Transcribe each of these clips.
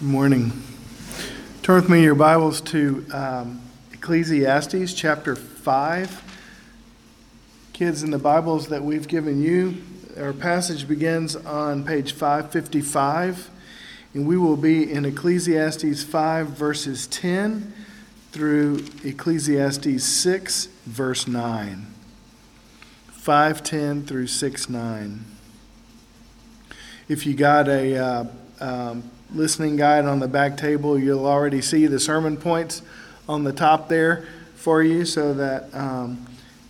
Good morning. Turn with me your Bibles to um, Ecclesiastes chapter 5. Kids, in the Bibles that we've given you, our passage begins on page 555, and we will be in Ecclesiastes 5, verses 10 through Ecclesiastes 6, verse 9. 510 through 6 9. If you got a uh, um, listening guide on the back table, you'll already see the sermon points on the top there for you so that um,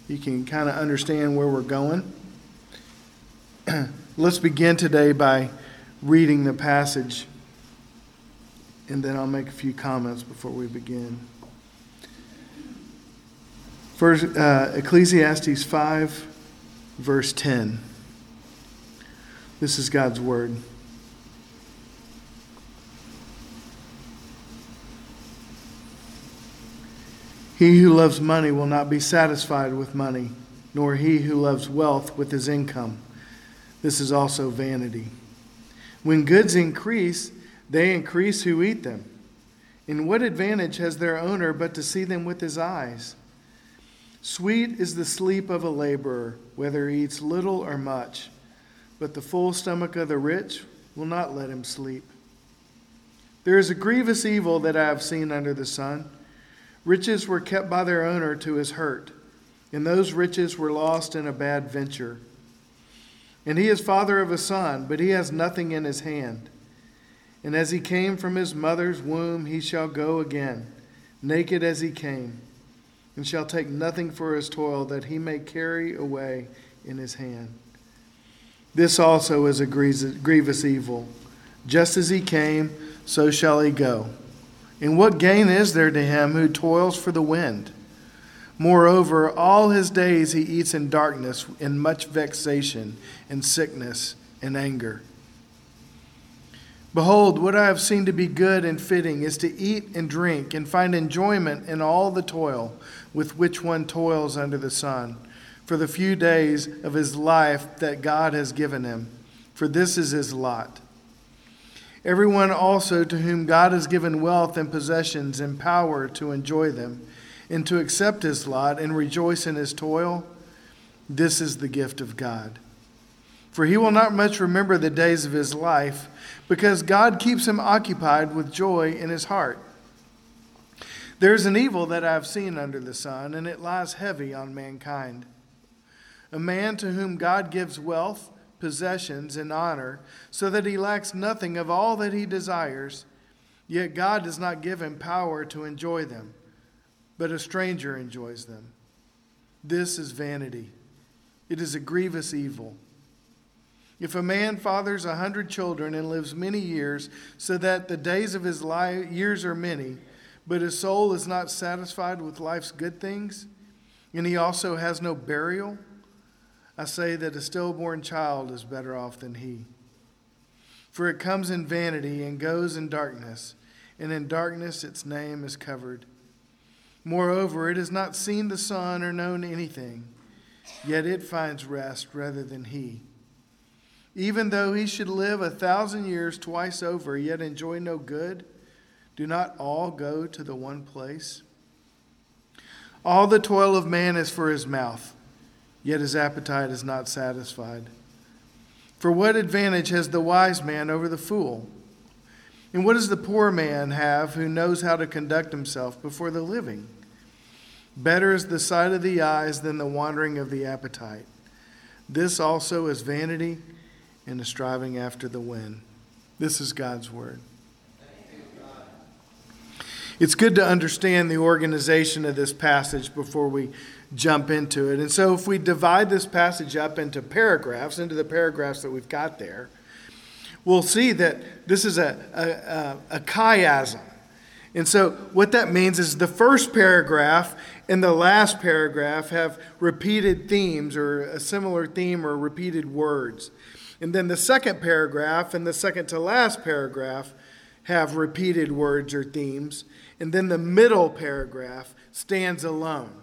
you can kind of understand where we're going. Let's begin today by reading the passage, and then I'll make a few comments before we begin. First, uh, Ecclesiastes 5, verse 10. This is God's word. He who loves money will not be satisfied with money, nor he who loves wealth with his income. This is also vanity. When goods increase, they increase who eat them. In what advantage has their owner but to see them with his eyes? Sweet is the sleep of a laborer, whether he eats little or much, but the full stomach of the rich will not let him sleep. There is a grievous evil that I have seen under the sun Riches were kept by their owner to his hurt, and those riches were lost in a bad venture. And he is father of a son, but he has nothing in his hand. And as he came from his mother's womb, he shall go again, naked as he came, and shall take nothing for his toil that he may carry away in his hand. This also is a grievous evil. Just as he came, so shall he go. And what gain is there to him who toils for the wind? Moreover, all his days he eats in darkness, in much vexation, in sickness, and anger. Behold, what I have seen to be good and fitting is to eat and drink, and find enjoyment in all the toil with which one toils under the sun, for the few days of his life that God has given him. For this is his lot. Everyone also to whom God has given wealth and possessions and power to enjoy them, and to accept his lot and rejoice in his toil, this is the gift of God. For he will not much remember the days of his life, because God keeps him occupied with joy in his heart. There is an evil that I have seen under the sun, and it lies heavy on mankind. A man to whom God gives wealth, possessions, and honor, so that he lacks nothing of all that he desires, yet God does not give him power to enjoy them, but a stranger enjoys them. This is vanity. It is a grievous evil. If a man fathers a hundred children and lives many years, so that the days of his life, years are many, but his soul is not satisfied with life's good things, and he also has no burial, I say that a stillborn child is better off than he. For it comes in vanity and goes in darkness, and in darkness its name is covered. Moreover, it has not seen the sun or known anything, yet it finds rest rather than he. Even though he should live a thousand years twice over, yet enjoy no good, do not all go to the one place? All the toil of man is for his mouth yet his appetite is not satisfied. For what advantage has the wise man over the fool? And what does the poor man have who knows how to conduct himself before the living? Better is the sight of the eyes than the wandering of the appetite. This also is vanity and a striving after the wind. This is God's word. It's good to understand the organization of this passage before we jump into it. And so, if we divide this passage up into paragraphs, into the paragraphs that we've got there, we'll see that this is a, a, a, a chiasm. And so, what that means is the first paragraph and the last paragraph have repeated themes or a similar theme or repeated words. And then the second paragraph and the second to last paragraph have repeated words or themes. And then the middle paragraph stands alone.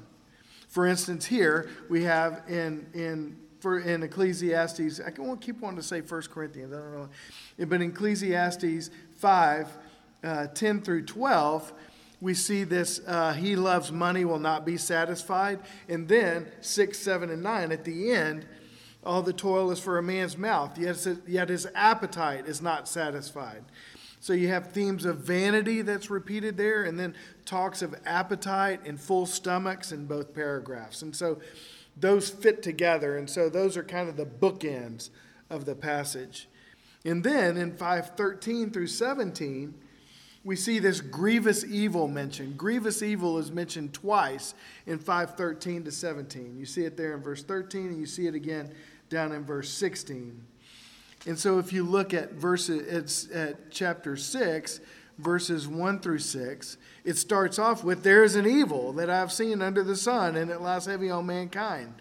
For instance, here we have in, in, for, in Ecclesiastes, I won't keep wanting to say 1 Corinthians, I don't know. But in Ecclesiastes 5, uh, 10 through 12, we see this uh, he loves money will not be satisfied. And then 6, 7, and 9 at the end, all the toil is for a man's mouth, yet, yet his appetite is not satisfied. So you have themes of vanity that's repeated there, and then talks of appetite and full stomachs in both paragraphs. And so those fit together, and so those are kind of the bookends of the passage. And then in 513 through 17, we see this grievous evil mentioned. Grievous evil is mentioned twice in 513 to 17. You see it there in verse 13, and you see it again down in verse 16. And so if you look at verses at chapter 6, verses 1 through 6, it starts off with there is an evil that I've seen under the sun, and it lies heavy on mankind.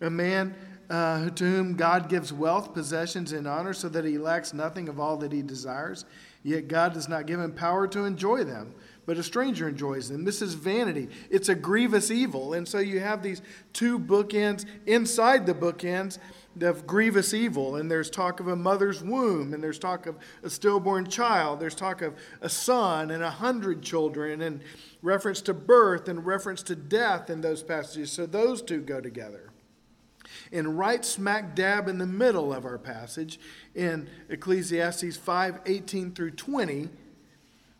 A man uh, to whom God gives wealth, possessions, and honor, so that he lacks nothing of all that he desires. Yet God does not give him power to enjoy them, but a stranger enjoys them. This is vanity. It's a grievous evil. And so you have these two bookends inside the bookends of grievous evil. And there's talk of a mother's womb, and there's talk of a stillborn child, there's talk of a son and a hundred children, and reference to birth and reference to death in those passages. So those two go together. And right smack dab in the middle of our passage, in Ecclesiastes 5 18 through 20,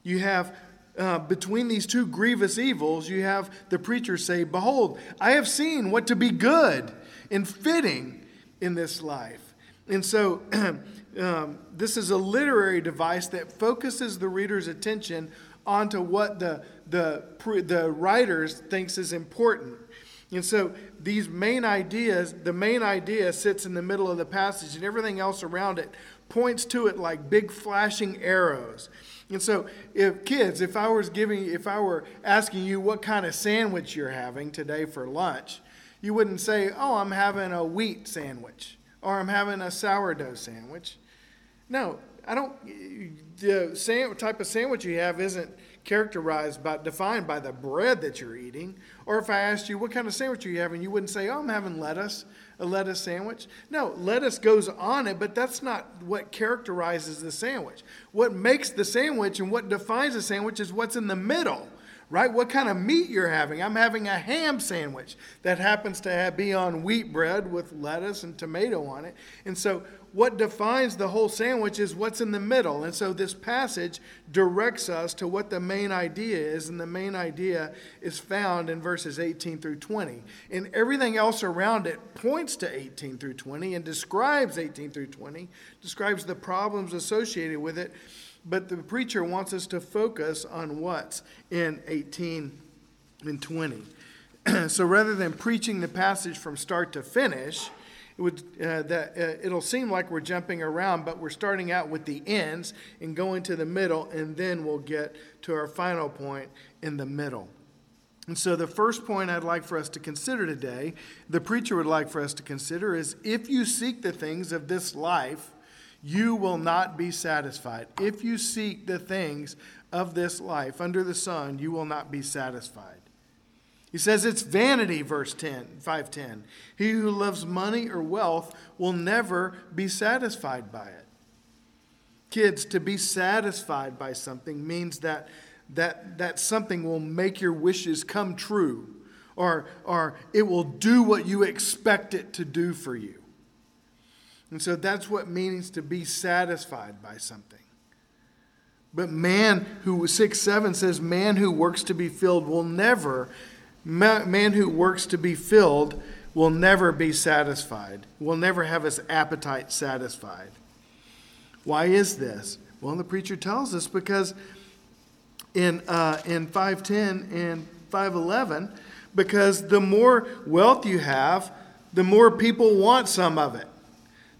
you have uh, between these two grievous evils, you have the preacher say, Behold, I have seen what to be good and fitting in this life. And so, um, this is a literary device that focuses the reader's attention onto what the, the, the writer thinks is important. And so, these main ideas, the main idea sits in the middle of the passage, and everything else around it points to it like big flashing arrows. And so, if kids, if I was giving, if I were asking you what kind of sandwich you're having today for lunch, you wouldn't say, oh, I'm having a wheat sandwich or I'm having a sourdough sandwich. No, I don't. The type of sandwich you have isn't characterized by, defined by the bread that you're eating. Or if I asked you, what kind of sandwich are you having, you wouldn't say, oh, I'm having lettuce, a lettuce sandwich. No, lettuce goes on it, but that's not what characterizes the sandwich. What makes the sandwich and what defines the sandwich is what's in the middle right? What kind of meat you're having. I'm having a ham sandwich that happens to have, be on wheat bread with lettuce and tomato on it. And so, what defines the whole sandwich is what's in the middle. And so, this passage directs us to what the main idea is. And the main idea is found in verses 18 through 20. And everything else around it points to 18 through 20 and describes 18 through 20, describes the problems associated with it. But the preacher wants us to focus on what's in 18 and 20. so rather than preaching the passage from start to finish, it would, uh, that, uh, it'll seem like we're jumping around, but we're starting out with the ends and going to the middle, and then we'll get to our final point in the middle. And so, the first point I'd like for us to consider today, the preacher would like for us to consider, is if you seek the things of this life, you will not be satisfied. If you seek the things of this life under the sun, you will not be satisfied. He says it's vanity, verse 10, 510. He who loves money or wealth will never be satisfied by it. Kids, to be satisfied by something means that that, that something will make your wishes come true, or, or it will do what you expect it to do for you. And so that's what means to be satisfied by something. But man who, 6 7 says, man who works to be filled will never, man who works to be filled will never be satisfied, will never have his appetite satisfied. Why is this? Well, the preacher tells us because in, uh, in 510 and 511, because the more wealth you have, the more people want some of it.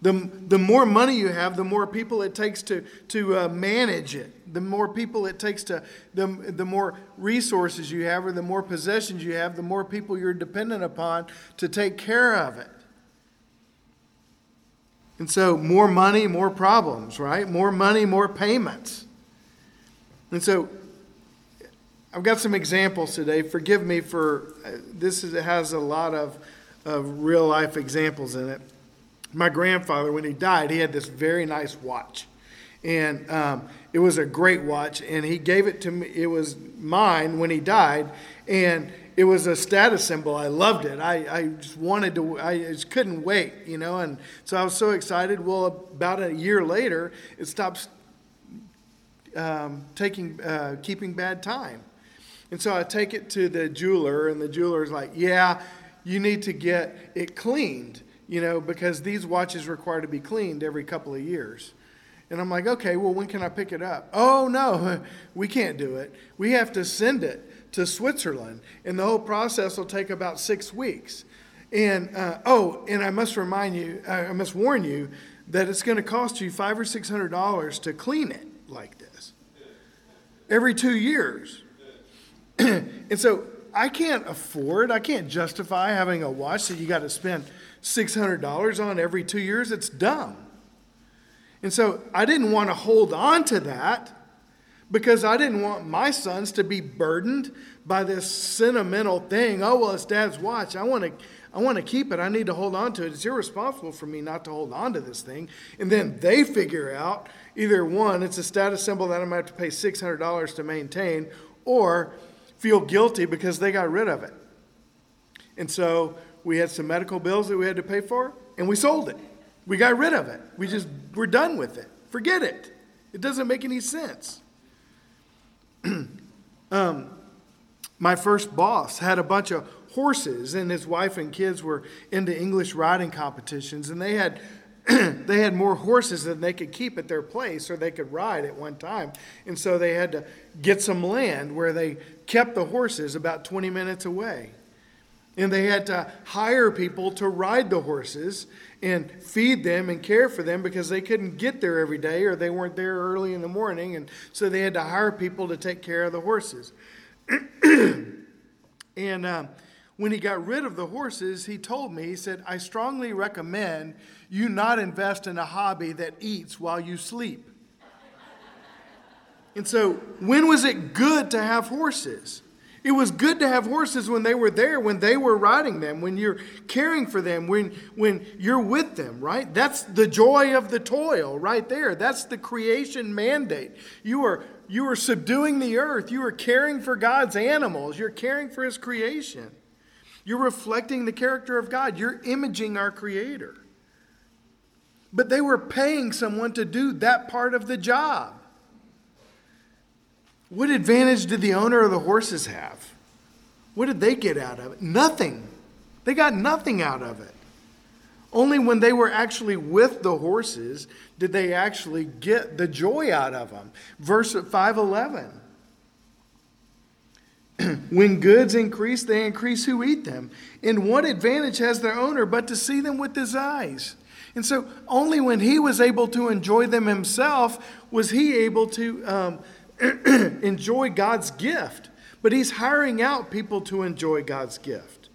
The, the more money you have, the more people it takes to, to uh, manage it. The more people it takes to, the, the more resources you have, or the more possessions you have, the more people you're dependent upon to take care of it. And so, more money, more problems, right? More money, more payments. And so, I've got some examples today. Forgive me for uh, this is, has a lot of, of real life examples in it my grandfather, when he died, he had this very nice watch. And um, it was a great watch, and he gave it to me. It was mine when he died, and it was a status symbol. I loved it. I, I just wanted to, I just couldn't wait, you know, and so I was so excited. Well, about a year later, it stops um, taking, uh, keeping bad time. And so I take it to the jeweler, and the jeweler's like, yeah, you need to get it cleaned, you know, because these watches require to be cleaned every couple of years. And I'm like, okay, well, when can I pick it up? Oh, no, we can't do it. We have to send it to Switzerland, and the whole process will take about six weeks. And uh, oh, and I must remind you, I must warn you that it's going to cost you five or six hundred dollars to clean it like this every two years. and so I can't afford, I can't justify having a watch that you got to spend six hundred dollars on every two years. It's dumb. And so I didn't want to hold on to that because I didn't want my sons to be burdened by this sentimental thing. Oh, well, it's dad's watch. I want to. I want to keep it. I need to hold on to it. It's irresponsible for me not to hold on to this thing. And then they figure out either one, it's a status symbol that I might have to pay $600 to maintain, or feel guilty because they got rid of it. And so we had some medical bills that we had to pay for, and we sold it. We got rid of it. We just, we're done with it. Forget it. It doesn't make any sense. um, my first boss had a bunch of horses, and his wife and kids were into English riding competitions, and they had they had more horses than they could keep at their place or they could ride at one time. And so they had to get some land where they kept the horses about 20 minutes away. And they had to hire people to ride the horses and feed them and care for them because they couldn't get there every day or they weren't there early in the morning. And so they had to hire people to take care of the horses. and uh, when he got rid of the horses, he told me, he said, I strongly recommend you not invest in a hobby that eats while you sleep. and so, when was it good to have horses? It was good to have horses when they were there, when they were riding them, when you're caring for them, when, when you're with them, right? That's the joy of the toil right there. That's the creation mandate. You are, you are subduing the earth. You are caring for God's animals. You're caring for His creation. You're reflecting the character of God. You're imaging our Creator. But they were paying someone to do that part of the job. What advantage did the owner of the horses have? What did they get out of it? Nothing. They got nothing out of it. Only when they were actually with the horses did they actually get the joy out of them. Verse 511. when goods increase, they increase who eat them. And what advantage has their owner but to see them with his eyes? And so, only when he was able to enjoy them himself was he able to um, enjoy God's gift, but he's hiring out people to enjoy God's gift.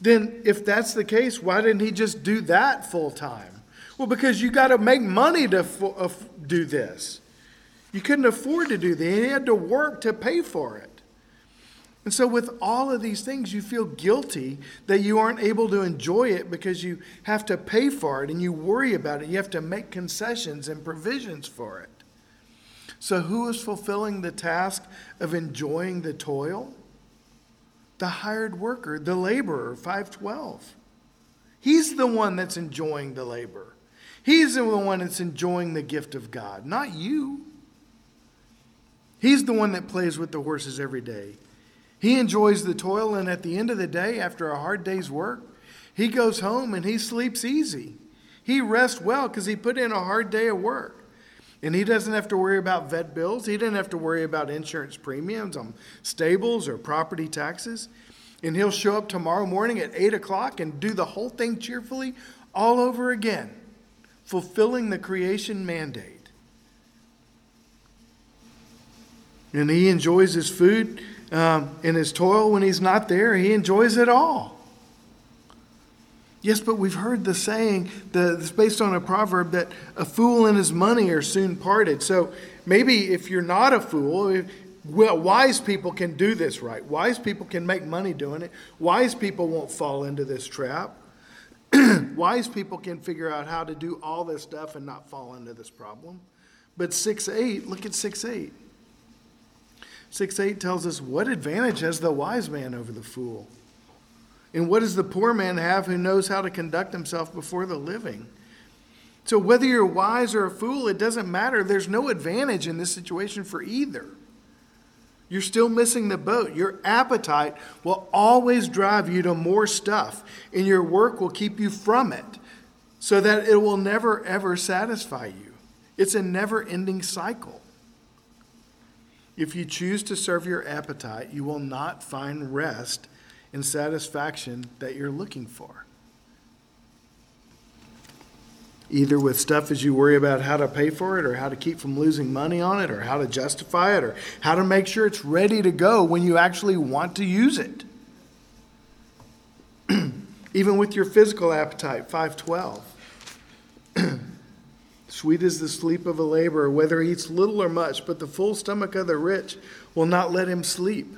Then, if that's the case, why didn't he just do that full time? Well, because you got to make money to uh, do this. You couldn't afford to do that. He had to work to pay for it. And so, with all of these things, you feel guilty that you aren't able to enjoy it because you have to pay for it and you worry about it. You have to make concessions and provisions for it. So, who is fulfilling the task of enjoying the toil? The hired worker, the laborer, 512. He's the one that's enjoying the labor. He's the one that's enjoying the gift of God, not you. He's the one that plays with the horses every day. He enjoys the toil, and at the end of the day, after a hard day's work, he goes home and he sleeps easy. He rests well because he put in a hard day of work. And he doesn't have to worry about vet bills. He doesn't have to worry about insurance premiums on stables or property taxes. And he'll show up tomorrow morning at 8 o'clock and do the whole thing cheerfully all over again, fulfilling the creation mandate. And he enjoys his food um, and his toil when he's not there. He enjoys it all. Yes, but we've heard the saying that's based on a proverb that a fool and his money are soon parted. So maybe if you're not a fool, if, well, wise people can do this right. Wise people can make money doing it. Wise people won't fall into this trap. wise people can figure out how to do all this stuff and not fall into this problem. But 6 8, look at 6 8. 6 8 tells us, What advantage has the wise man over the fool? And what does the poor man have who knows how to conduct himself before the living? So, whether you're wise or a fool, it doesn't matter. There's no advantage in this situation for either. You're still missing the boat. Your appetite will always drive you to more stuff, and your work will keep you from it so that it will never, ever satisfy you. It's a never ending cycle. If you choose to serve your appetite, you will not find rest and satisfaction that you're looking for. Either with stuff as you worry about how to pay for it, or how to keep from losing money on it, or how to justify it, or how to make sure it's ready to go when you actually want to use it. Even with your physical appetite, 512. Sweet is the sleep of a laborer, whether he eats little or much, but the full stomach of the rich will not let him sleep.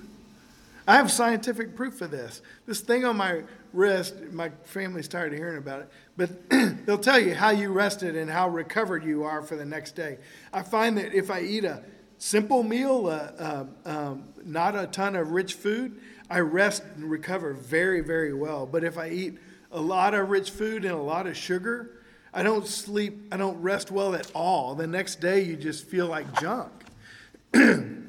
I have scientific proof of this. This thing on my wrist, my family's tired of hearing about it, but they'll tell you how you rested and how recovered you are for the next day. I find that if I eat a simple meal, uh, uh, um, not a ton of rich food, I rest and recover very, very well. But if I eat a lot of rich food and a lot of sugar, I don't sleep, I don't rest well at all. The next day, you just feel like junk.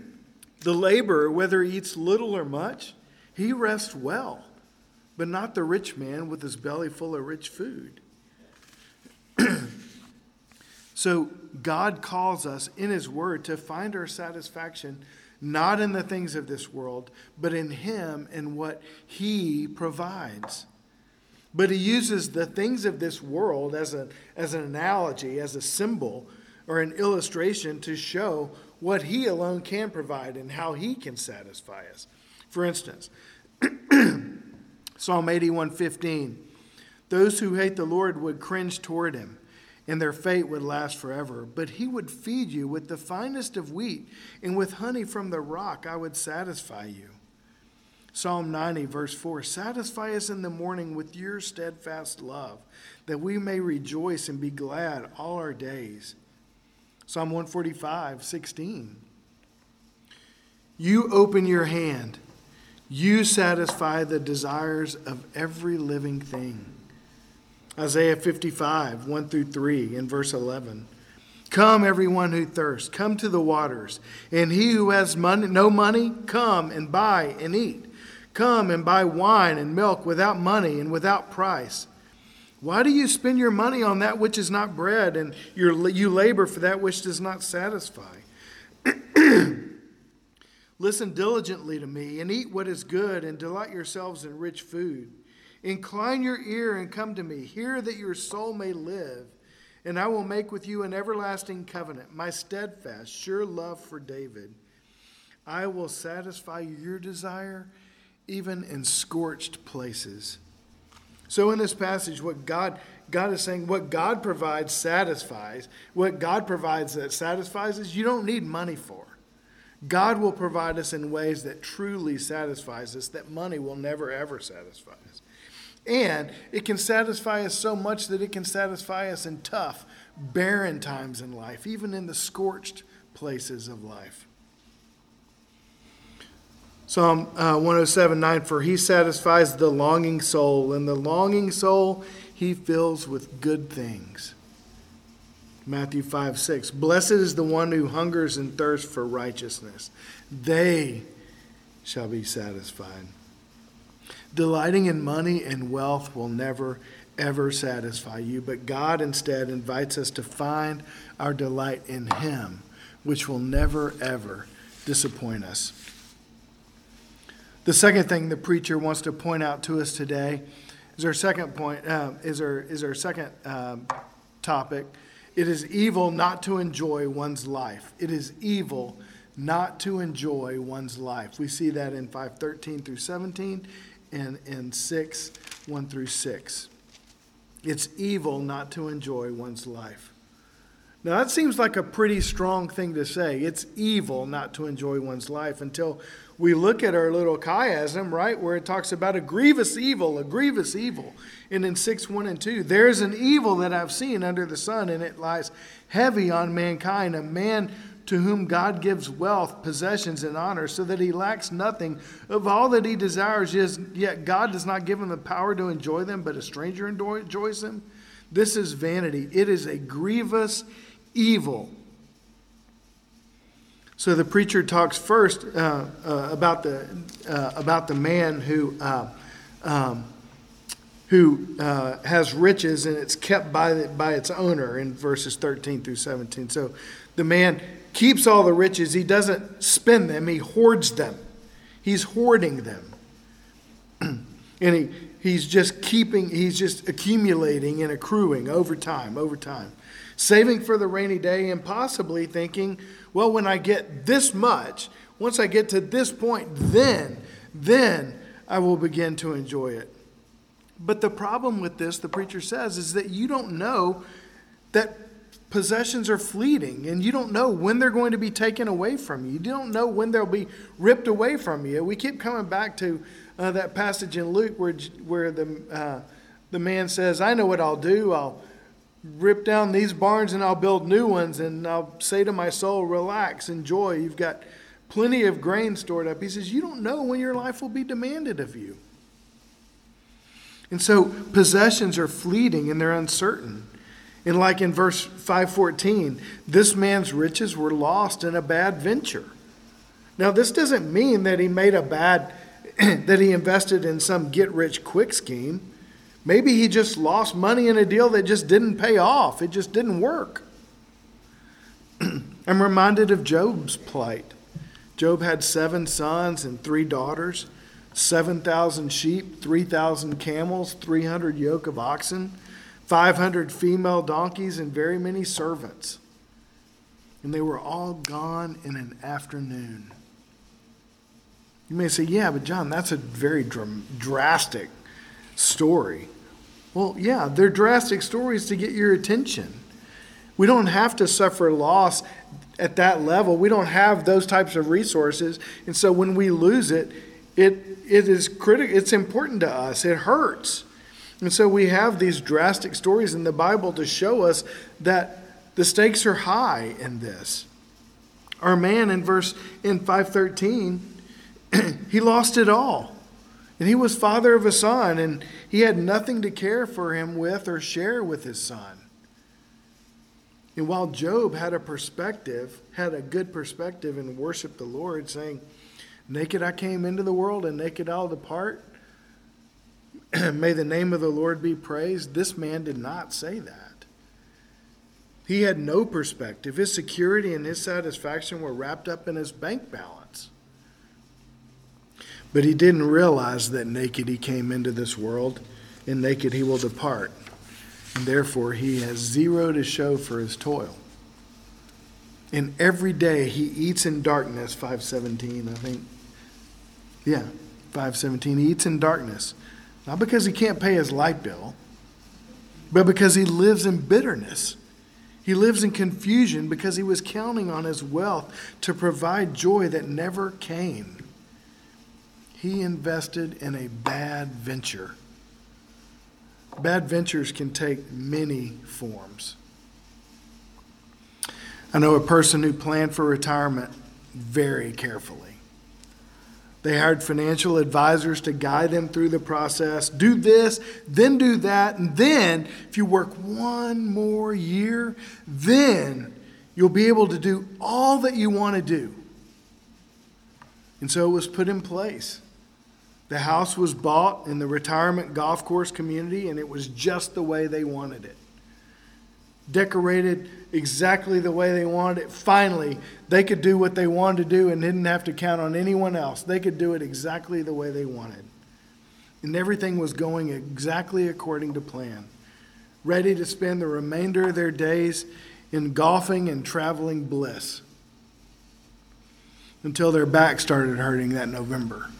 The laborer, whether he eats little or much, he rests well, but not the rich man with his belly full of rich food. so God calls us in his word to find our satisfaction not in the things of this world, but in him and what he provides. But he uses the things of this world as, a, as an analogy, as a symbol or an illustration to show what He alone can provide and how He can satisfy us. For instance, Psalm 81:15, those who hate the Lord would cringe toward Him, and their fate would last forever. But He would feed you with the finest of wheat, and with honey from the rock I would satisfy you. Psalm 90, verse 4 Satisfy us in the morning with your steadfast love, that we may rejoice and be glad all our days. Psalm 145, 16. You open your hand, you satisfy the desires of every living thing. Isaiah 55, 1 through 3, in verse 11. Come, everyone who thirsts, come to the waters. And he who has money, no money, come and buy and eat. Come and buy wine and milk without money and without price. Why do you spend your money on that which is not bread, and your, you labor for that which does not satisfy? Listen diligently to me, and eat what is good, and delight yourselves in rich food. Incline your ear and come to me. Hear that your soul may live, and I will make with you an everlasting covenant, my steadfast, sure love for David. I will satisfy your desire even in scorched places so in this passage, what God God is saying, what God provides satisfies. What God provides that satisfies is you don't need money for. God will provide us in ways that truly satisfies us, that money will never ever satisfy us. And it can satisfy us so much that it can satisfy us in tough, barren times in life, even in the scorched places of life. Psalm uh, 107 9 For he satisfies the longing soul, and the longing soul he fills with good things. Matthew 5 6 Blessed is the one who hungers and thirsts for righteousness, they shall be satisfied. Delighting in money and wealth will never, ever satisfy you, but God instead invites us to find our delight in Him, which will never, ever disappoint us. The second thing the preacher wants to point out to us today is our second point, uh, is, our, is our second um, topic. It is evil not to enjoy one's life. It is evil not to enjoy one's life. We see that in 513 through 17 and in 6, 1 through 6. It's evil not to enjoy one's life. Now, that seems like a pretty strong thing to say. It's evil not to enjoy one's life until we look at our little chiasm, right, where it talks about a grievous evil, a grievous evil. And in 6 1 and 2, there's an evil that I've seen under the sun, and it lies heavy on mankind, a man to whom God gives wealth, possessions, and honor, so that he lacks nothing of all that he desires, yet God does not give him the power to enjoy them, but a stranger enjoys them. This is vanity. It is a grievous evil. So the preacher talks first uh, uh, about the uh, about the man who uh, um, who uh, has riches and it's kept by the, by its owner in verses 13 through 17. So the man keeps all the riches. He doesn't spend them. He hoards them. He's hoarding them, and he he's just keeping. He's just accumulating and accruing over time, over time saving for the rainy day and possibly thinking, well, when I get this much, once I get to this point, then, then I will begin to enjoy it. But the problem with this, the preacher says, is that you don't know that possessions are fleeting and you don't know when they're going to be taken away from you. You don't know when they'll be ripped away from you. We keep coming back to uh, that passage in Luke where, where the, uh, the man says, I know what I'll do. I'll rip down these barns and I'll build new ones. And I'll say to my soul, relax, enjoy. You've got plenty of grain stored up. He says, You don't know when your life will be demanded of you. And so possessions are fleeting and they're uncertain. And like in verse 514, this man's riches were lost in a bad venture. Now, this doesn't mean that he made a bad, that he invested in some get rich quick scheme. Maybe he just lost money in a deal that just didn't pay off, it just didn't work. I'm reminded of Job's plight. Job had seven sons and three daughters, 7,000 sheep, 3,000 camels, 300 yoke of oxen, 500 female donkeys, and very many servants. And they were all gone in an afternoon. You may say, yeah, but John, that's a very dr- drastic story. Well, yeah, they're drastic stories to get your attention. We don't have to suffer loss at that level. We don't have those types of resources. And so when we lose it, it, it is critical. It's important to us. It hurts. And so we have these drastic stories in the Bible to show us that the stakes are high in this. Our man in verse in 513, he lost it all. And he was father of a son, and he had nothing to care for him with or share with his son. And while Job had a perspective, had a good perspective and worshiped the Lord, saying, Naked I came into the world, and naked I'll depart. May the name of the Lord be praised. This man did not say that. He had no perspective. His security and his satisfaction were wrapped up in his bank balance. But he didn't realize that naked he came into this world, and naked he will depart. And therefore, he has zero to show for his toil. And every day he eats in darkness, 517, I think. Yeah, 517. He eats in darkness. Not because he can't pay his light bill, but because he lives in bitterness. He lives in confusion because he was counting on his wealth to provide joy that never came he invested in a bad venture. Bad ventures can take many forms. I know a person who planned for retirement very carefully. They hired financial advisors to guide them through the process. Do this, then do that, and then, if you work one more year, then you'll be able to do all that you want to do. And so it was put in place. The house was bought in the retirement golf course community, and it was just the way they wanted it. Decorated exactly the way they wanted it. Finally, they could do what they wanted to do and didn't have to count on anyone else. They could do it exactly the way they wanted. And everything was going exactly according to plan. Ready to spend the remainder of their days in golfing and traveling bliss until their back started hurting that November.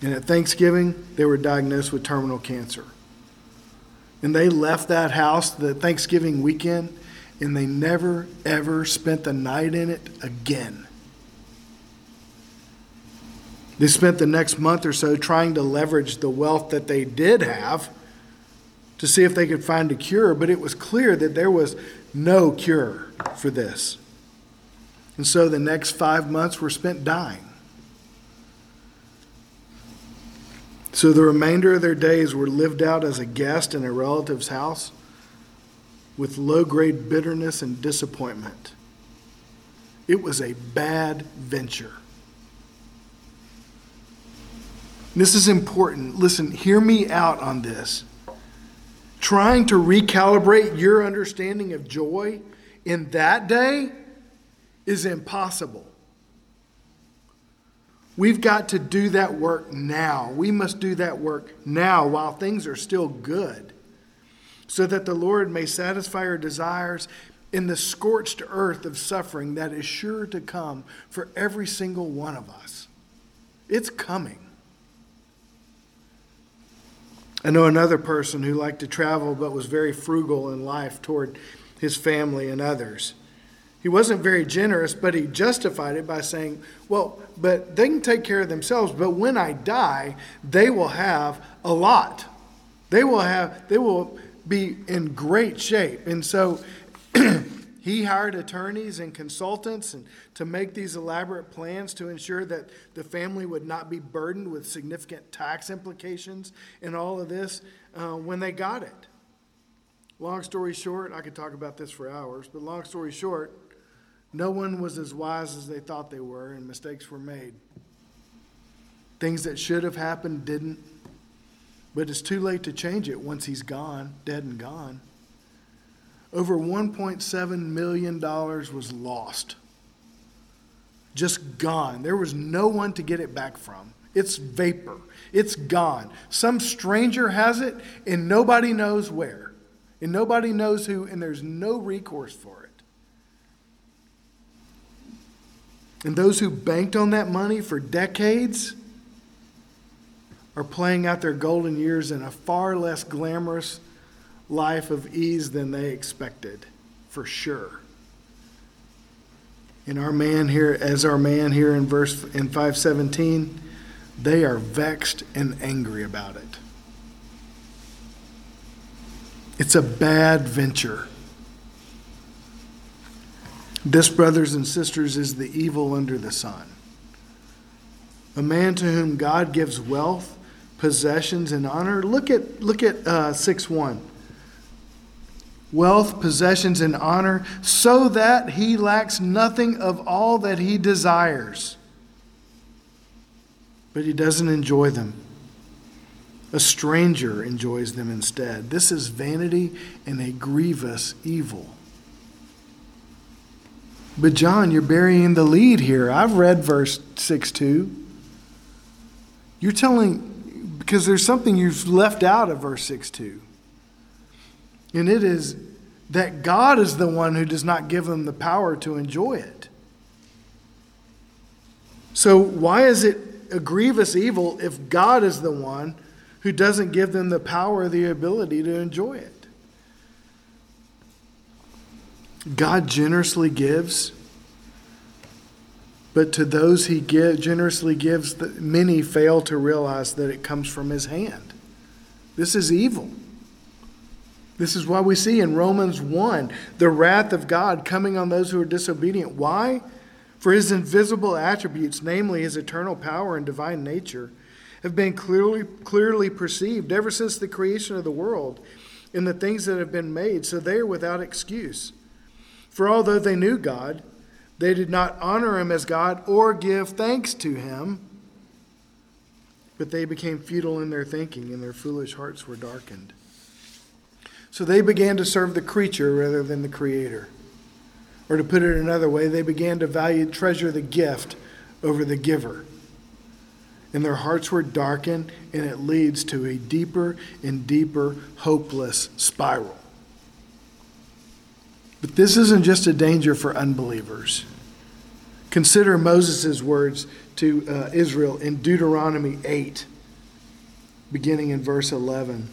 And at Thanksgiving, they were diagnosed with terminal cancer. And they left that house the Thanksgiving weekend and they never, ever spent the night in it again. They spent the next month or so trying to leverage the wealth that they did have to see if they could find a cure, but it was clear that there was no cure for this. And so the next five months were spent dying. So the remainder of their days were lived out as a guest in a relative's house with low grade bitterness and disappointment. It was a bad venture. This is important. Listen, hear me out on this. Trying to recalibrate your understanding of joy in that day is impossible. We've got to do that work now. We must do that work now while things are still good, so that the Lord may satisfy our desires in the scorched earth of suffering that is sure to come for every single one of us. It's coming. I know another person who liked to travel but was very frugal in life toward his family and others. He wasn't very generous, but he justified it by saying, Well, but they can take care of themselves, but when I die, they will have a lot. They will have, they will be in great shape. And so he hired attorneys and consultants and to make these elaborate plans to ensure that the family would not be burdened with significant tax implications and all of this uh, when they got it. Long story short, I could talk about this for hours, but long story short, no one was as wise as they thought they were, and mistakes were made. Things that should have happened didn't, but it's too late to change it once he's gone, dead and gone. Over $1.7 million was lost. Just gone. There was no one to get it back from. It's vapor. It's gone. Some stranger has it, and nobody knows where. And nobody knows who, and there's no recourse for it. And those who banked on that money for decades are playing out their golden years in a far less glamorous life of ease than they expected, for sure. In our man here, as our man here in verse in 517, they are vexed and angry about it. It's a bad venture. This, brothers and sisters, is the evil under the sun. A man to whom God gives wealth, possessions, and honor. Look at look at uh, six one wealth, possessions, and honor, so that he lacks nothing of all that he desires. But he doesn't enjoy them. A stranger enjoys them instead. This is vanity and a grievous evil. But, John, you're burying the lead here. I've read verse 6 2. You're telling, because there's something you've left out of verse 6 2. And it is that God is the one who does not give them the power to enjoy it. So, why is it a grievous evil if God is the one who doesn't give them the power or the ability to enjoy it? God generously gives, but to those he give, generously gives, many fail to realize that it comes from his hand. This is evil. This is why we see in Romans 1 the wrath of God coming on those who are disobedient. Why? For his invisible attributes, namely his eternal power and divine nature, have been clearly, clearly perceived ever since the creation of the world in the things that have been made, so they are without excuse. For although they knew God, they did not honor him as God or give thanks to him, but they became futile in their thinking, and their foolish hearts were darkened. So they began to serve the creature rather than the creator. Or to put it another way, they began to value, treasure the gift over the giver. And their hearts were darkened, and it leads to a deeper and deeper hopeless spiral. But this isn't just a danger for unbelievers. Consider Moses' words to uh, Israel in Deuteronomy 8, beginning in verse 11.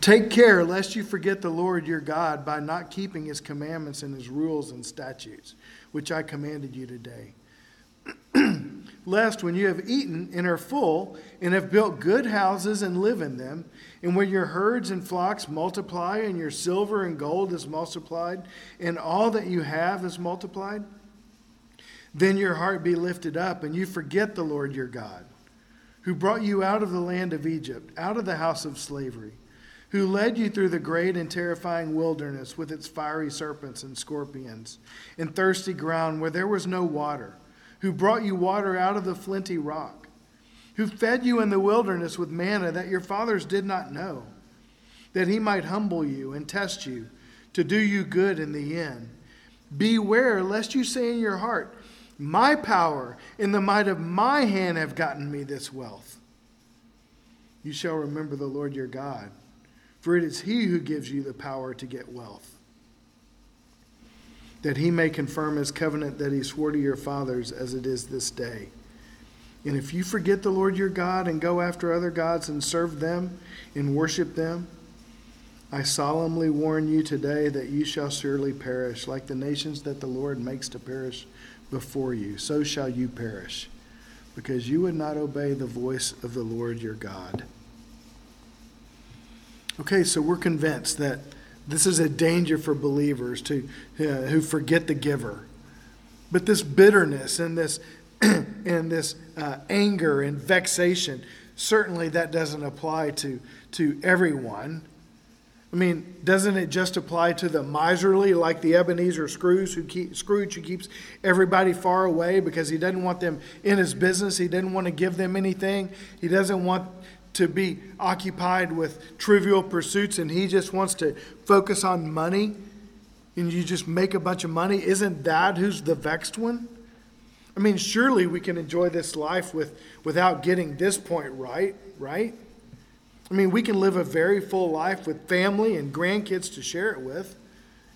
Take care lest you forget the Lord your God by not keeping his commandments and his rules and statutes, which I commanded you today. lest when you have eaten and are full, and have built good houses and live in them, and when your herds and flocks multiply, and your silver and gold is multiplied, and all that you have is multiplied, then your heart be lifted up, and you forget the Lord your God, who brought you out of the land of Egypt, out of the house of slavery who led you through the great and terrifying wilderness with its fiery serpents and scorpions, and thirsty ground where there was no water, who brought you water out of the flinty rock, who fed you in the wilderness with manna that your fathers did not know, that he might humble you and test you, to do you good in the end. Beware lest you say in your heart, My power and the might of my hand have gotten me this wealth. You shall remember the Lord your God for it is he who gives you the power to get wealth, that he may confirm his covenant that he swore to your fathers as it is this day. And if you forget the Lord your God and go after other gods and serve them and worship them, I solemnly warn you today that you shall surely perish, like the nations that the Lord makes to perish before you. So shall you perish, because you would not obey the voice of the Lord your God. Okay, so we're convinced that this is a danger for believers to uh, who forget the giver. But this bitterness and this and this uh, anger and vexation, certainly that doesn't apply to to everyone. I mean, doesn't it just apply to the miserly, like the Ebenezer Scrooge who, keep, Scrooge, who keeps everybody far away because he doesn't want them in his business? He doesn't want to give them anything. He doesn't want to be occupied with trivial pursuits and he just wants to focus on money and you just make a bunch of money, isn't that who's the vexed one? I mean, surely we can enjoy this life with, without getting this point right, right? I mean, we can live a very full life with family and grandkids to share it with. It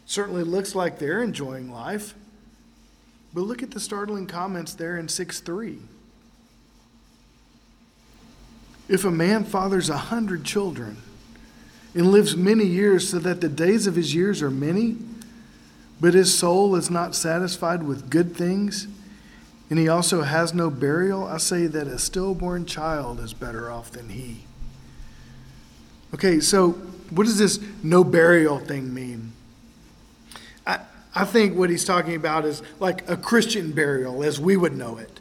certainly looks like they're enjoying life. But look at the startling comments there in 6 3. If a man fathers a hundred children and lives many years so that the days of his years are many, but his soul is not satisfied with good things, and he also has no burial, I say that a stillborn child is better off than he. Okay, so what does this no burial thing mean? I, I think what he's talking about is like a Christian burial as we would know it,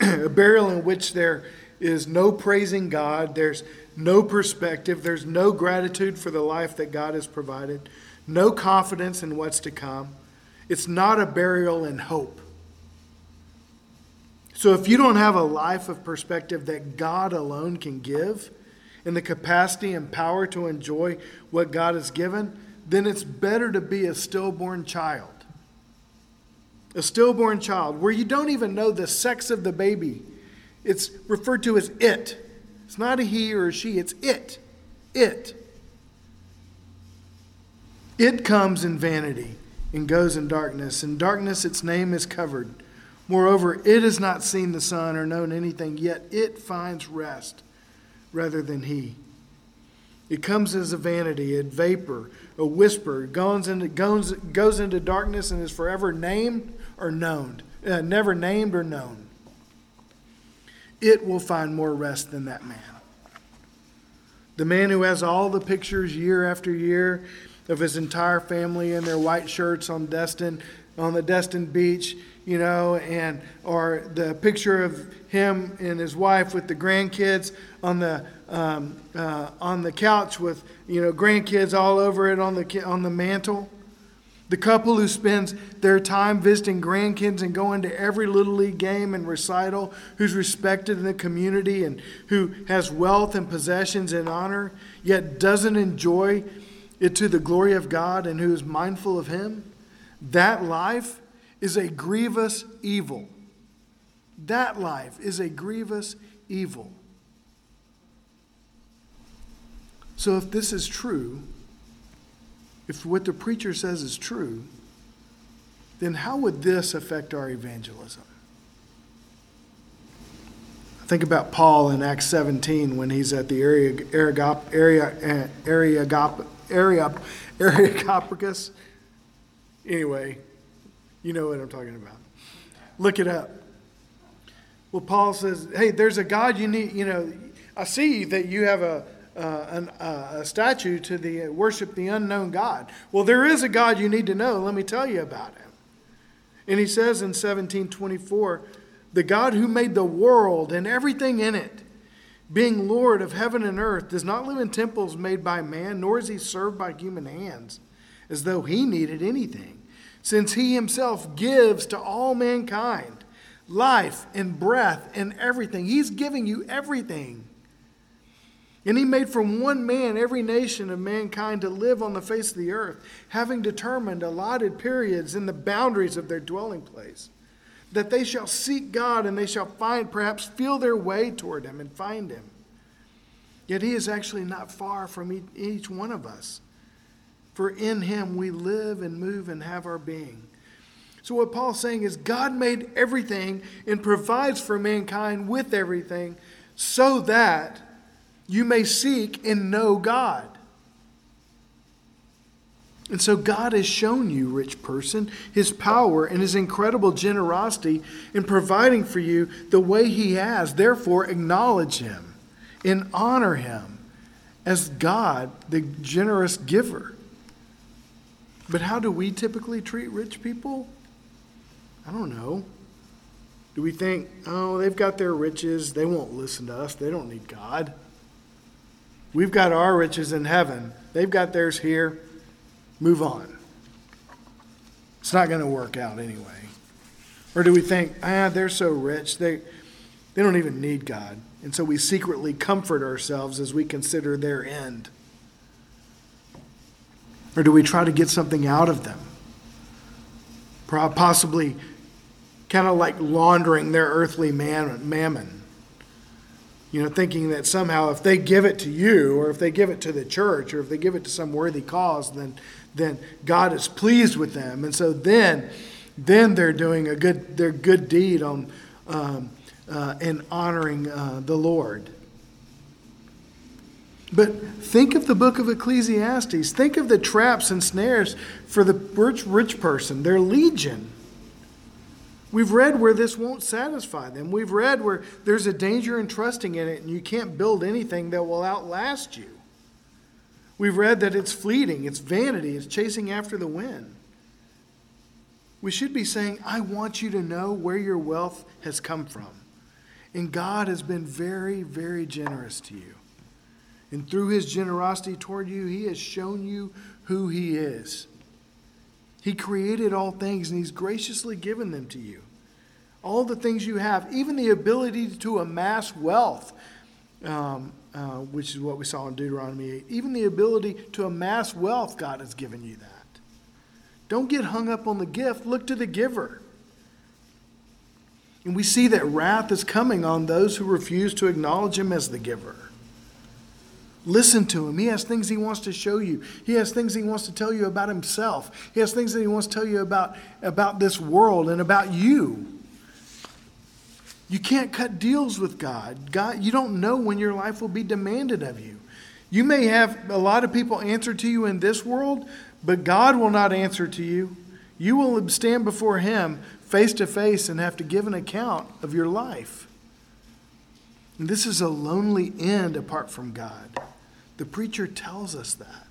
a burial in which there is no praising God, there's no perspective, there's no gratitude for the life that God has provided, no confidence in what's to come. It's not a burial in hope. So if you don't have a life of perspective that God alone can give, and the capacity and power to enjoy what God has given, then it's better to be a stillborn child. A stillborn child where you don't even know the sex of the baby it's referred to as it. It's not a he or a she, it's it. It. It comes in vanity and goes in darkness. In darkness, its name is covered. Moreover, it has not seen the sun or known anything, yet it finds rest rather than he. It comes as a vanity, a vapor, a whisper, goes into, goes, goes into darkness and is forever named or known, uh, never named or known it will find more rest than that man. The man who has all the pictures year after year of his entire family in their white shirts on Destin, on the Destin beach, you know, and or the picture of him and his wife with the grandkids on the um, uh, on the couch with you know grandkids all over it on the on the mantle. The couple who spends their time visiting grandkids and going to every Little League game and recital, who's respected in the community and who has wealth and possessions and honor, yet doesn't enjoy it to the glory of God and who is mindful of Him, that life is a grievous evil. That life is a grievous evil. So, if this is true, if what the preacher says is true, then how would this affect our evangelism? Think about Paul in Acts 17 when he's at the area, area, eh, area, area, area, Areopagus. Anyway, you know what I'm talking about. Look it up. Well, Paul says, hey, there's a God you need, you know, I see that you have a, uh, an, uh, a statue to the uh, worship the unknown God. Well, there is a God you need to know. Let me tell you about him. And he says in 1724, the God who made the world and everything in it, being Lord of heaven and earth, does not live in temples made by man, nor is he served by human hands, as though he needed anything, since he himself gives to all mankind life and breath and everything. He's giving you everything. And he made from one man every nation of mankind to live on the face of the earth, having determined allotted periods in the boundaries of their dwelling place that they shall seek God and they shall find, perhaps feel their way toward Him and find Him. Yet He is actually not far from each one of us. For in Him we live and move and have our being. So, what Paul's saying is God made everything and provides for mankind with everything so that you may seek and know God. And so God has shown you, rich person, his power and his incredible generosity in providing for you the way he has. Therefore, acknowledge him and honor him as God, the generous giver. But how do we typically treat rich people? I don't know. Do we think, oh, they've got their riches, they won't listen to us, they don't need God? We've got our riches in heaven, they've got theirs here move on. It's not going to work out anyway. Or do we think, ah, they're so rich, they, they don't even need God. And so we secretly comfort ourselves as we consider their end. Or do we try to get something out of them? Possibly kind of like laundering their earthly mammon. You know, thinking that somehow if they give it to you, or if they give it to the church, or if they give it to some worthy cause, then then God is pleased with them. And so then, then they're doing a good, their good deed on, um, uh, in honoring uh, the Lord. But think of the book of Ecclesiastes. Think of the traps and snares for the rich, rich person. They're legion. We've read where this won't satisfy them. We've read where there's a danger in trusting in it, and you can't build anything that will outlast you. We've read that it's fleeting, it's vanity, it's chasing after the wind. We should be saying, I want you to know where your wealth has come from. And God has been very, very generous to you. And through his generosity toward you, he has shown you who he is. He created all things and he's graciously given them to you. All the things you have, even the ability to amass wealth. Um, uh, which is what we saw in Deuteronomy 8. Even the ability to amass wealth, God has given you that. Don't get hung up on the gift, look to the giver. And we see that wrath is coming on those who refuse to acknowledge him as the giver. Listen to him. He has things he wants to show you. He has things he wants to tell you about himself. He has things that he wants to tell you about, about this world and about you. You can't cut deals with God. God, you don't know when your life will be demanded of you. You may have a lot of people answer to you in this world, but God will not answer to you. You will stand before Him face to face and have to give an account of your life. And this is a lonely end apart from God. The preacher tells us that.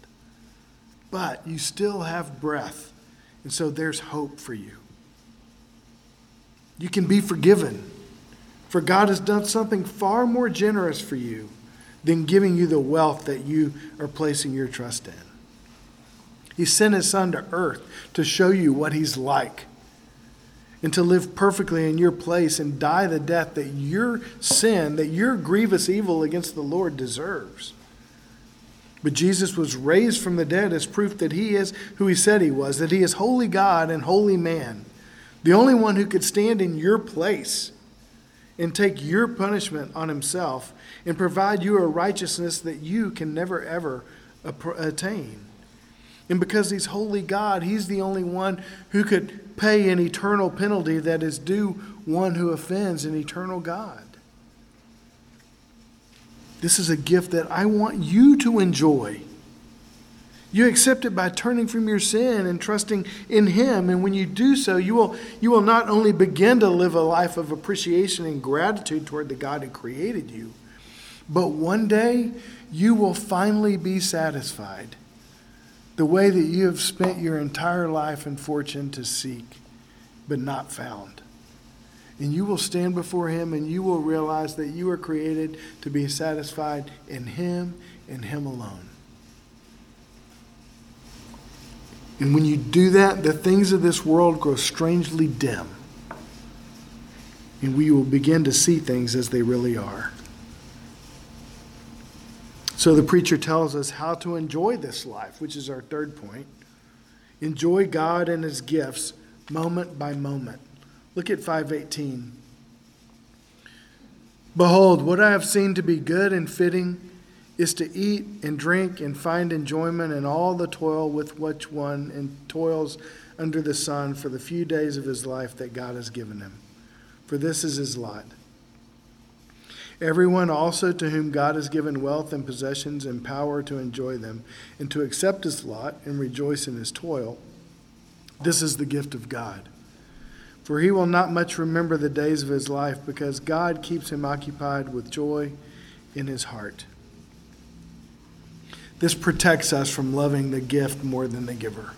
But you still have breath, and so there's hope for you. You can be forgiven. For God has done something far more generous for you than giving you the wealth that you are placing your trust in. He sent his son to earth to show you what he's like and to live perfectly in your place and die the death that your sin, that your grievous evil against the Lord deserves. But Jesus was raised from the dead as proof that he is who he said he was, that he is holy God and holy man, the only one who could stand in your place and take your punishment on himself and provide you a righteousness that you can never ever attain. And because he's holy God, he's the only one who could pay an eternal penalty that is due one who offends an eternal God. This is a gift that I want you to enjoy. You accept it by turning from your sin and trusting in Him. And when you do so, you will, you will not only begin to live a life of appreciation and gratitude toward the God who created you, but one day you will finally be satisfied the way that you have spent your entire life and fortune to seek, but not found. And you will stand before Him and you will realize that you are created to be satisfied in Him and Him alone. And when you do that, the things of this world grow strangely dim. And we will begin to see things as they really are. So the preacher tells us how to enjoy this life, which is our third point. Enjoy God and his gifts moment by moment. Look at 518. Behold, what I have seen to be good and fitting is to eat and drink and find enjoyment in all the toil with which one and toils under the sun for the few days of his life that God has given him. For this is his lot. Everyone also to whom God has given wealth and possessions and power to enjoy them, and to accept his lot and rejoice in his toil, this is the gift of God. For he will not much remember the days of his life, because God keeps him occupied with joy in his heart. This protects us from loving the gift more than the giver.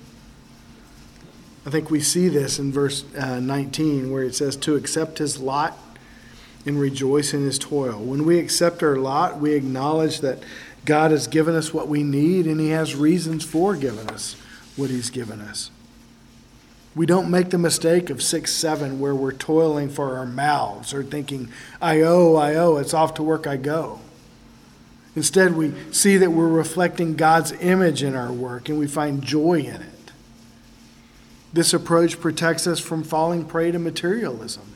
I think we see this in verse uh, 19 where it says, To accept his lot and rejoice in his toil. When we accept our lot, we acknowledge that God has given us what we need and he has reasons for giving us what he's given us. We don't make the mistake of 6 7 where we're toiling for our mouths or thinking, I owe, I owe, it's off to work I go. Instead, we see that we're reflecting God's image in our work and we find joy in it. This approach protects us from falling prey to materialism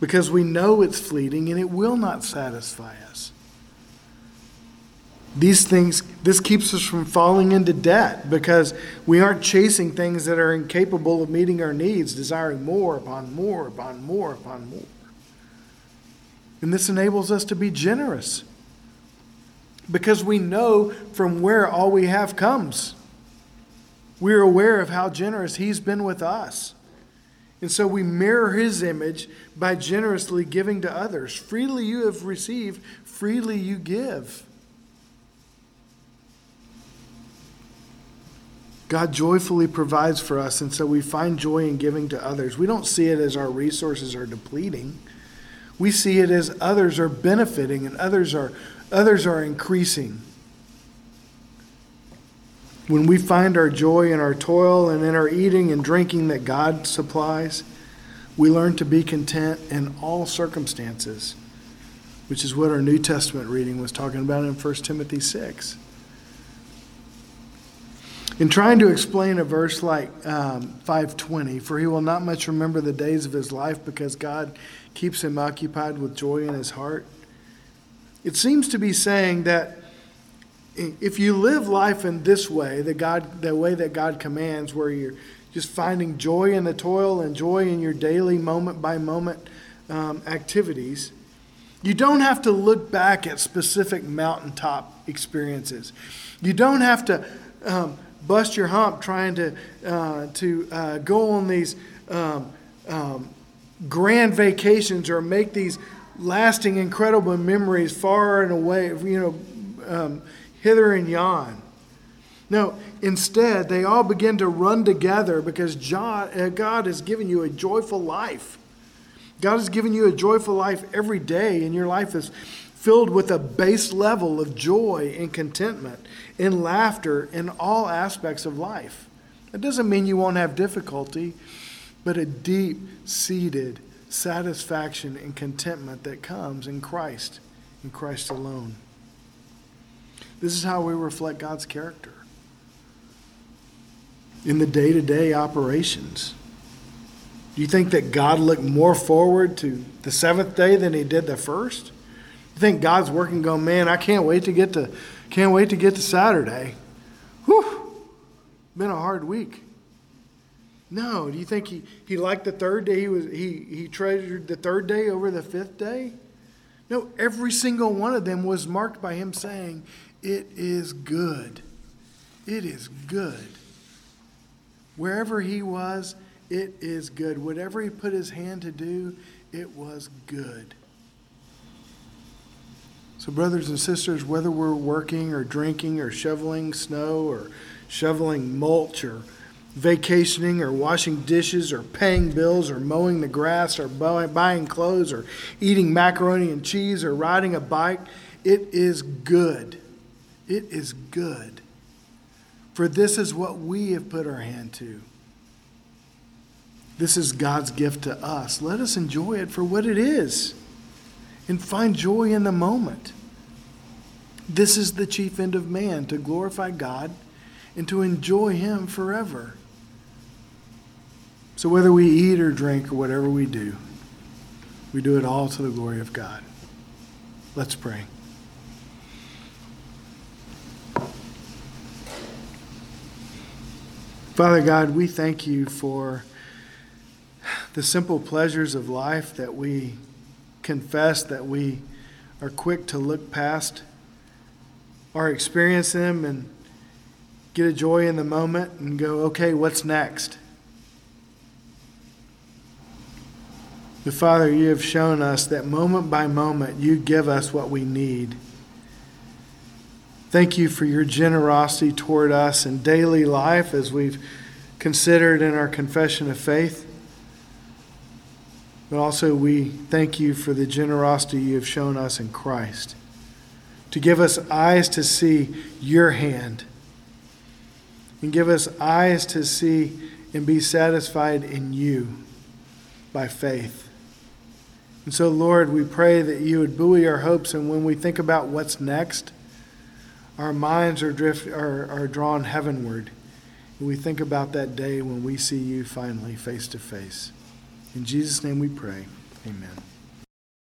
because we know it's fleeting and it will not satisfy us. These things, this keeps us from falling into debt because we aren't chasing things that are incapable of meeting our needs, desiring more upon more upon more upon more. And this enables us to be generous because we know from where all we have comes. We're aware of how generous He's been with us. And so we mirror His image by generously giving to others. Freely you have received, freely you give. God joyfully provides for us, and so we find joy in giving to others. We don't see it as our resources are depleting. We see it as others are benefiting and others are others are increasing. When we find our joy in our toil and in our eating and drinking that God supplies, we learn to be content in all circumstances, which is what our New Testament reading was talking about in 1 Timothy 6. In trying to explain a verse like um, 520, for he will not much remember the days of his life because God keeps him occupied with joy in his heart, it seems to be saying that if you live life in this way, the God, the way that God commands, where you're just finding joy in the toil and joy in your daily moment by moment um, activities, you don't have to look back at specific mountaintop experiences. You don't have to um, bust your hump trying to uh, to uh, go on these um, um grand vacations or make these lasting, incredible memories far and away, you know, um, hither and yon. No, instead, they all begin to run together because uh, God has given you a joyful life. God has given you a joyful life every day, and your life is filled with a base level of joy and contentment and laughter in all aspects of life. That doesn't mean you won't have difficulty, but a deep seated satisfaction and contentment that comes in Christ, in Christ alone. This is how we reflect God's character in the day to day operations. Do you think that God looked more forward to the seventh day than he did the first? You think God's working going, man, I can't wait to get to can't wait to get to Saturday. Whew. Been a hard week. No. Do you think he, he liked the third day? He, was, he, he treasured the third day over the fifth day? No, every single one of them was marked by him saying, It is good. It is good. Wherever he was, it is good. Whatever he put his hand to do, it was good. So, brothers and sisters, whether we're working or drinking or shoveling snow or shoveling mulch or vacationing or washing dishes or paying bills or mowing the grass or buying clothes or eating macaroni and cheese or riding a bike, it is good. It is good. For this is what we have put our hand to. This is God's gift to us. Let us enjoy it for what it is and find joy in the moment. This is the chief end of man to glorify God and to enjoy Him forever. So, whether we eat or drink or whatever we do, we do it all to the glory of God. Let's pray. Father God, we thank you for the simple pleasures of life that we confess, that we are quick to look past or experience them and get a joy in the moment and go, okay, what's next? But Father, you have shown us that moment by moment you give us what we need. Thank you for your generosity toward us in daily life as we've considered in our confession of faith. But also, we thank you for the generosity you have shown us in Christ to give us eyes to see your hand and give us eyes to see and be satisfied in you by faith. And so, Lord, we pray that you would buoy our hopes, and when we think about what's next, our minds are, drift, are, are drawn heavenward. And we think about that day when we see you finally face to face. In Jesus' name we pray. Amen.